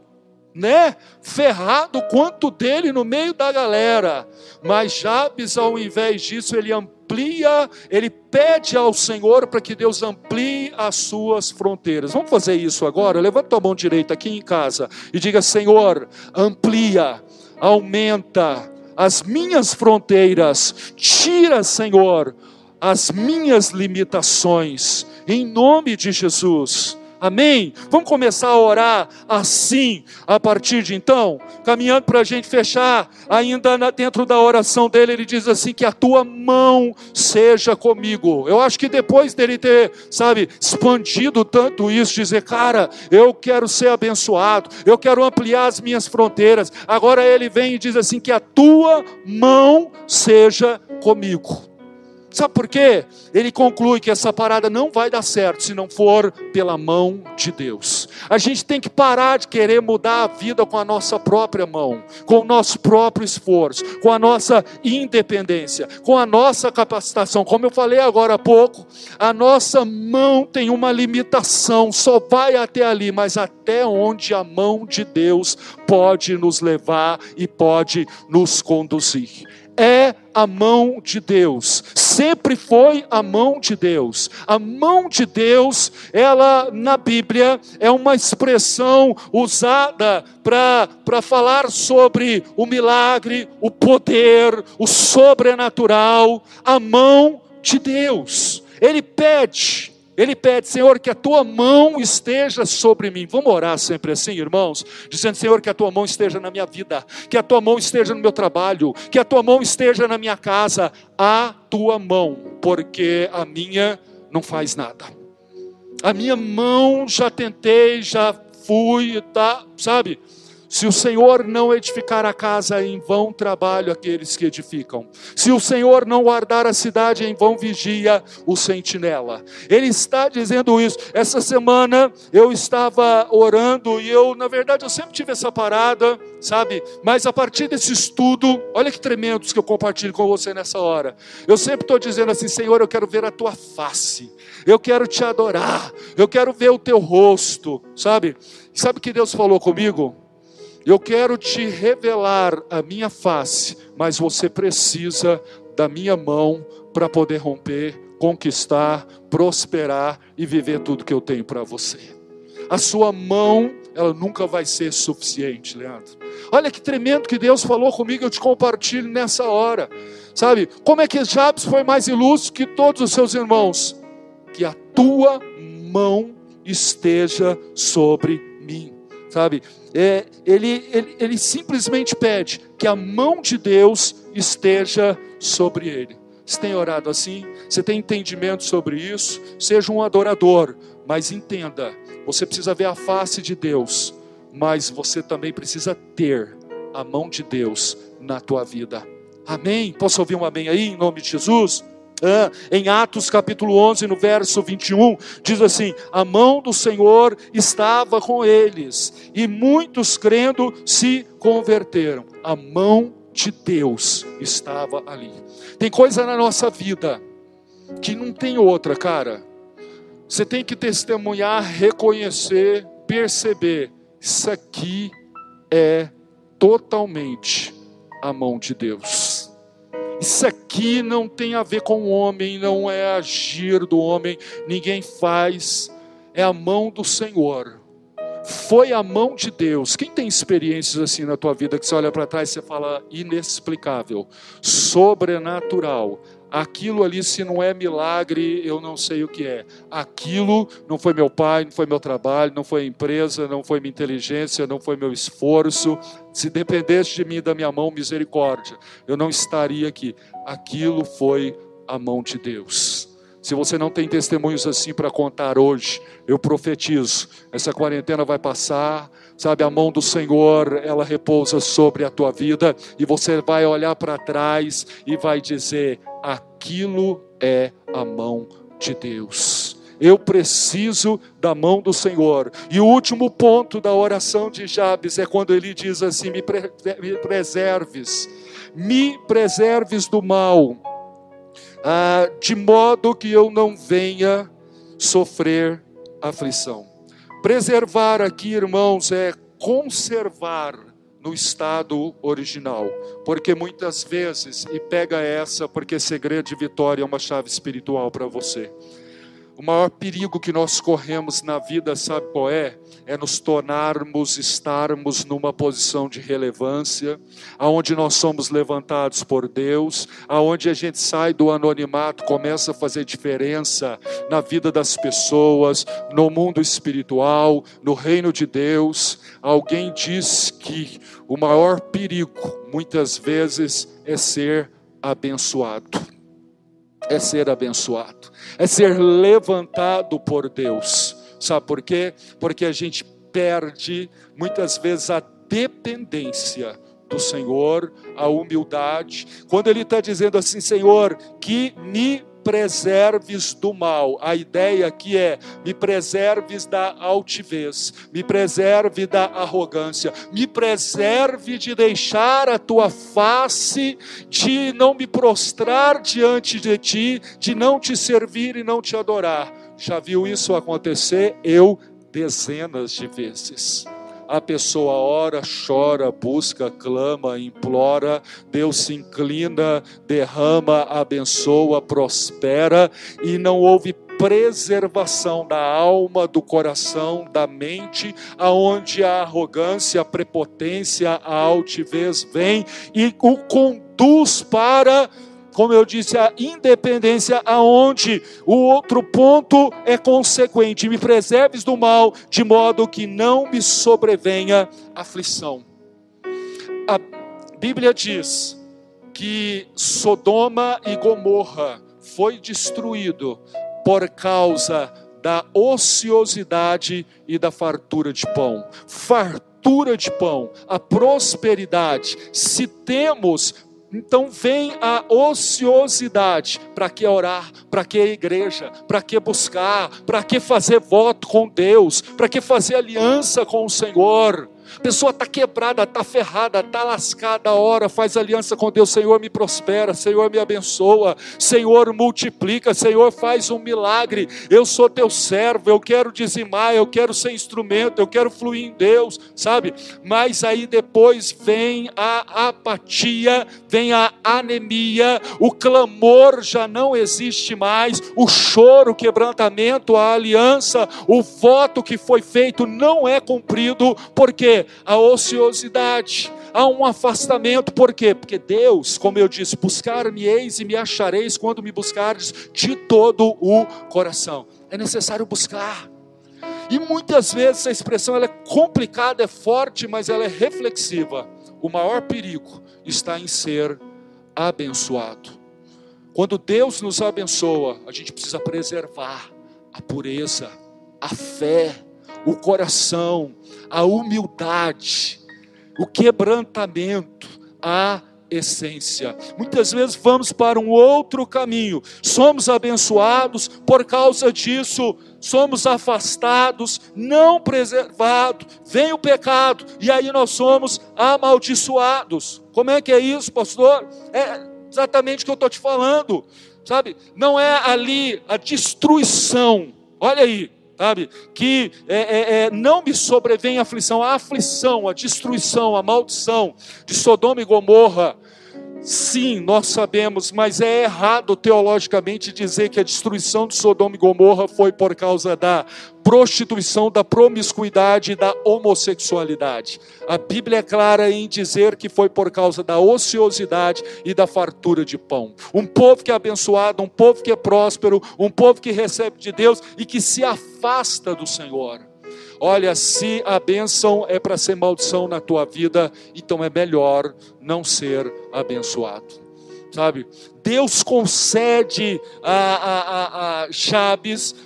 né, ferrado quanto dele no meio da galera. Mas Jabes, ao invés disso, ele amplia, ele pede ao Senhor para que Deus amplie as suas fronteiras. Vamos fazer isso agora? Levanta a mão direita aqui em casa e diga: Senhor, amplia, aumenta as minhas fronteiras, tira, Senhor, as minhas limitações, em nome de Jesus. Amém? Vamos começar a orar assim, a partir de então, caminhando para a gente fechar, ainda dentro da oração dele, ele diz assim: que a tua mão seja comigo. Eu acho que depois dele ter, sabe, expandido tanto isso, dizer, cara, eu quero ser abençoado, eu quero ampliar as minhas fronteiras. Agora ele vem e diz assim: que a tua mão seja comigo. Sabe por quê? Ele conclui que essa parada não vai dar certo se não for pela mão de Deus. A gente tem que parar de querer mudar a vida com a nossa própria mão, com o nosso próprio esforço, com a nossa independência, com a nossa capacitação. Como eu falei agora há pouco, a nossa mão tem uma limitação, só vai até ali, mas até onde a mão de Deus pode nos levar e pode nos conduzir é a mão de Deus, sempre foi a mão de Deus. A mão de Deus, ela na Bíblia é uma expressão usada para falar sobre o milagre, o poder, o sobrenatural. A mão de Deus. Ele pede ele pede, Senhor, que a tua mão esteja sobre mim. Vamos orar sempre assim, irmãos? Dizendo, Senhor, que a tua mão esteja na minha vida, que a tua mão esteja no meu trabalho, que a tua mão esteja na minha casa. A tua mão, porque a minha não faz nada. A minha mão já tentei, já fui, tá, sabe? Se o Senhor não edificar a casa, em vão trabalho aqueles que edificam. Se o Senhor não guardar a cidade, em vão vigia o sentinela. Ele está dizendo isso. Essa semana eu estava orando e eu, na verdade, eu sempre tive essa parada, sabe? Mas a partir desse estudo, olha que tremendos que eu compartilho com você nessa hora. Eu sempre estou dizendo assim, Senhor, eu quero ver a tua face. Eu quero te adorar. Eu quero ver o teu rosto, sabe? Sabe o que Deus falou comigo? Eu quero te revelar a minha face, mas você precisa da minha mão para poder romper, conquistar, prosperar e viver tudo que eu tenho para você. A sua mão, ela nunca vai ser suficiente, Leandro. Olha que tremendo que Deus falou comigo, eu te compartilho nessa hora. Sabe, como é que Jabes foi mais ilustre que todos os seus irmãos? Que a tua mão esteja sobre mim sabe? É, ele, ele, ele simplesmente pede que a mão de Deus esteja sobre ele. Você tem orado assim? Você tem entendimento sobre isso? Seja um adorador, mas entenda: você precisa ver a face de Deus, mas você também precisa ter a mão de Deus na tua vida. Amém? Posso ouvir um amém aí, em nome de Jesus? Em Atos capítulo 11, no verso 21, diz assim: A mão do Senhor estava com eles, e muitos crendo se converteram. A mão de Deus estava ali. Tem coisa na nossa vida que não tem outra, cara. Você tem que testemunhar, reconhecer, perceber. Isso aqui é totalmente a mão de Deus. Isso aqui não tem a ver com o homem, não é agir do homem, ninguém faz, é a mão do Senhor. Foi a mão de Deus. Quem tem experiências assim na tua vida que você olha para trás e você fala inexplicável, sobrenatural, aquilo ali, se não é milagre, eu não sei o que é. Aquilo não foi meu pai, não foi meu trabalho, não foi a empresa, não foi minha inteligência, não foi meu esforço. Se dependesse de mim da minha mão, misericórdia, eu não estaria aqui. Aquilo foi a mão de Deus. Se você não tem testemunhos assim para contar hoje, eu profetizo: essa quarentena vai passar, sabe? A mão do Senhor, ela repousa sobre a tua vida, e você vai olhar para trás e vai dizer: aquilo é a mão de Deus. Eu preciso da mão do Senhor. E o último ponto da oração de Jabes é quando ele diz assim: Me, pre me preserves, me preserves do mal, ah, de modo que eu não venha sofrer aflição. Preservar aqui, irmãos, é conservar no estado original. Porque muitas vezes, e pega essa, porque segredo de vitória é uma chave espiritual para você. O maior perigo que nós corremos na vida, sabe qual é? É nos tornarmos, estarmos numa posição de relevância, aonde nós somos levantados por Deus, aonde a gente sai do anonimato, começa a fazer diferença na vida das pessoas, no mundo espiritual, no reino de Deus. Alguém diz que o maior perigo, muitas vezes, é ser abençoado é ser abençoado, é ser levantado por Deus. Sabe por quê? Porque a gente perde muitas vezes a dependência do Senhor, a humildade. Quando Ele está dizendo assim, Senhor, que me preserves do mal. A ideia aqui é: me preserves da altivez, me preserve da arrogância, me preserve de deixar a tua face, de não me prostrar diante de ti, de não te servir e não te adorar. Já viu isso acontecer? Eu dezenas de vezes a pessoa ora, chora, busca, clama, implora, Deus se inclina, derrama, abençoa, prospera e não houve preservação da alma, do coração, da mente, aonde a arrogância, a prepotência, a altivez vem e o conduz para como eu disse, a independência, aonde o outro ponto é consequente. Me preserves do mal, de modo que não me sobrevenha aflição. A Bíblia diz que Sodoma e Gomorra foi destruído por causa da ociosidade e da fartura de pão. Fartura de pão, a prosperidade. Se temos então vem a ociosidade. Para que orar? Para que igreja? Para que buscar? Para que fazer voto com Deus? Para que fazer aliança com o Senhor? A pessoa está quebrada, está ferrada, está lascada, ora, faz aliança com Deus, Senhor me prospera, Senhor me abençoa, Senhor multiplica, Senhor faz um milagre, eu sou teu servo, eu quero dizimar, eu quero ser instrumento, eu quero fluir em Deus, sabe? Mas aí depois vem a apatia, vem a anemia, o clamor já não existe mais, o choro, o quebrantamento, a aliança, o voto que foi feito não é cumprido, porque a ociosidade, há um afastamento, por quê? Porque Deus, como eu disse, buscar-me-eis e me achareis quando me buscardes de todo o coração. É necessário buscar. E muitas vezes a expressão ela é complicada, é forte, mas ela é reflexiva. O maior perigo está em ser abençoado. Quando Deus nos abençoa, a gente precisa preservar a pureza, a fé, o coração, a humildade, o quebrantamento, a essência. Muitas vezes vamos para um outro caminho, somos abençoados, por causa disso, somos afastados, não preservados, vem o pecado, e aí nós somos amaldiçoados. Como é que é isso, pastor? É exatamente o que eu estou te falando, sabe? Não é ali a destruição, olha aí, sabe? Que é, é, é, não me sobrevém a aflição, a aflição, a destruição, a maldição de Sodoma e Gomorra. Sim, nós sabemos, mas é errado teologicamente dizer que a destruição de Sodoma e Gomorra foi por causa da prostituição, da promiscuidade e da homossexualidade. A Bíblia é clara em dizer que foi por causa da ociosidade e da fartura de pão. Um povo que é abençoado, um povo que é próspero, um povo que recebe de Deus e que se afasta do Senhor. Olha, se a bênção é para ser maldição na tua vida, então é melhor não ser abençoado sabe? Deus concede a, a, a, a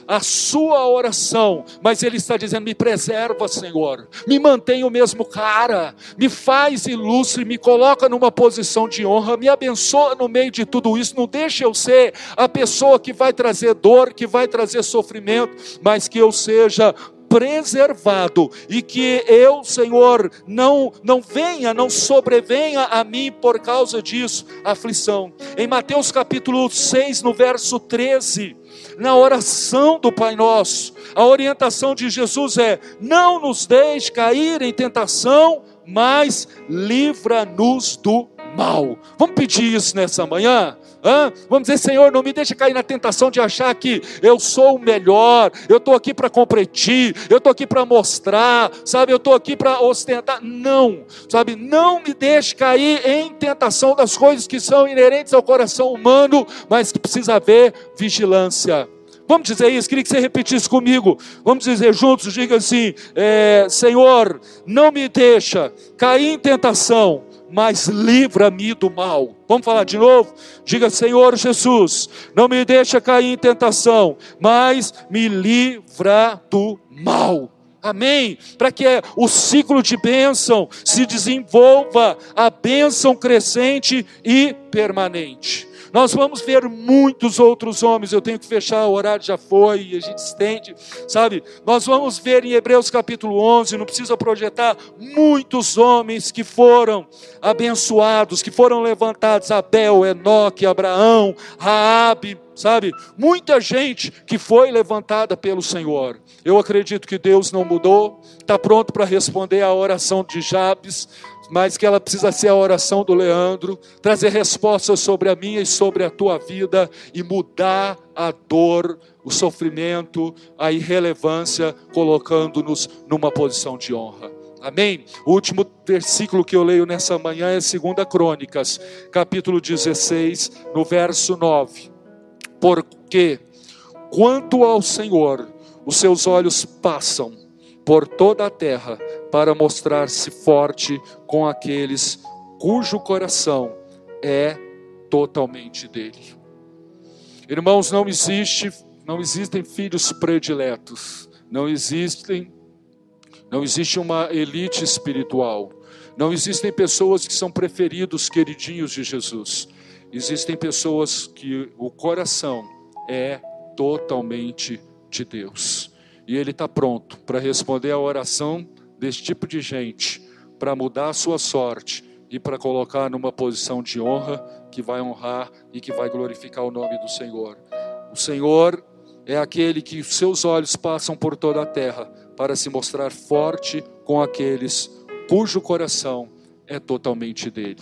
a sua oração, mas ele está dizendo: me preserva, Senhor, me mantém o mesmo cara, me faz ilustre, me coloca numa posição de honra, me abençoa no meio de tudo isso, não deixe eu ser a pessoa que vai trazer dor, que vai trazer sofrimento, mas que eu seja preservado e que eu, Senhor, não não venha, não sobrevenha a mim por causa disso aflição. Em Mateus capítulo 6, no verso 13, na oração do Pai Nosso, a orientação de Jesus é: não nos deixe cair em tentação, mas livra-nos do mal. Vamos pedir isso nessa manhã? Hã? Vamos dizer, Senhor, não me deixe cair na tentação de achar que eu sou o melhor, eu estou aqui para competir, eu estou aqui para mostrar, sabe, eu estou aqui para ostentar. Não, sabe, não me deixe cair em tentação das coisas que são inerentes ao coração humano, mas que precisa haver vigilância. Vamos dizer isso, queria que você repetisse comigo. Vamos dizer juntos, diga assim: é, Senhor, não me deixa cair em tentação, mas livra-me do mal. Vamos falar de novo? Diga, Senhor Jesus, não me deixa cair em tentação, mas me livra do mal. Amém? Para que o ciclo de bênção se desenvolva, a bênção crescente e permanente. Nós vamos ver muitos outros homens. Eu tenho que fechar, o horário já foi a gente estende, sabe? Nós vamos ver em Hebreus capítulo 11, não precisa projetar, muitos homens que foram abençoados, que foram levantados: Abel, Enoque, Abraão, Raabe, sabe? Muita gente que foi levantada pelo Senhor. Eu acredito que Deus não mudou, está pronto para responder à oração de Jabes mas que ela precisa ser a oração do Leandro, trazer respostas sobre a minha e sobre a tua vida e mudar a dor, o sofrimento, a irrelevância, colocando-nos numa posição de honra. Amém? O último versículo que eu leio nessa manhã é 2 Crônicas, capítulo 16, no verso 9. Porque quanto ao Senhor, os seus olhos passam por toda a terra para mostrar-se forte com aqueles cujo coração é totalmente dele. Irmãos, não existe, não existem filhos prediletos, não existem, não existe uma elite espiritual, não existem pessoas que são preferidos, queridinhos de Jesus. Existem pessoas que o coração é totalmente de Deus. E Ele está pronto para responder a oração desse tipo de gente, para mudar a sua sorte e para colocar numa posição de honra que vai honrar e que vai glorificar o nome do Senhor. O Senhor é aquele que seus olhos passam por toda a terra para se mostrar forte com aqueles cujo coração é totalmente dele.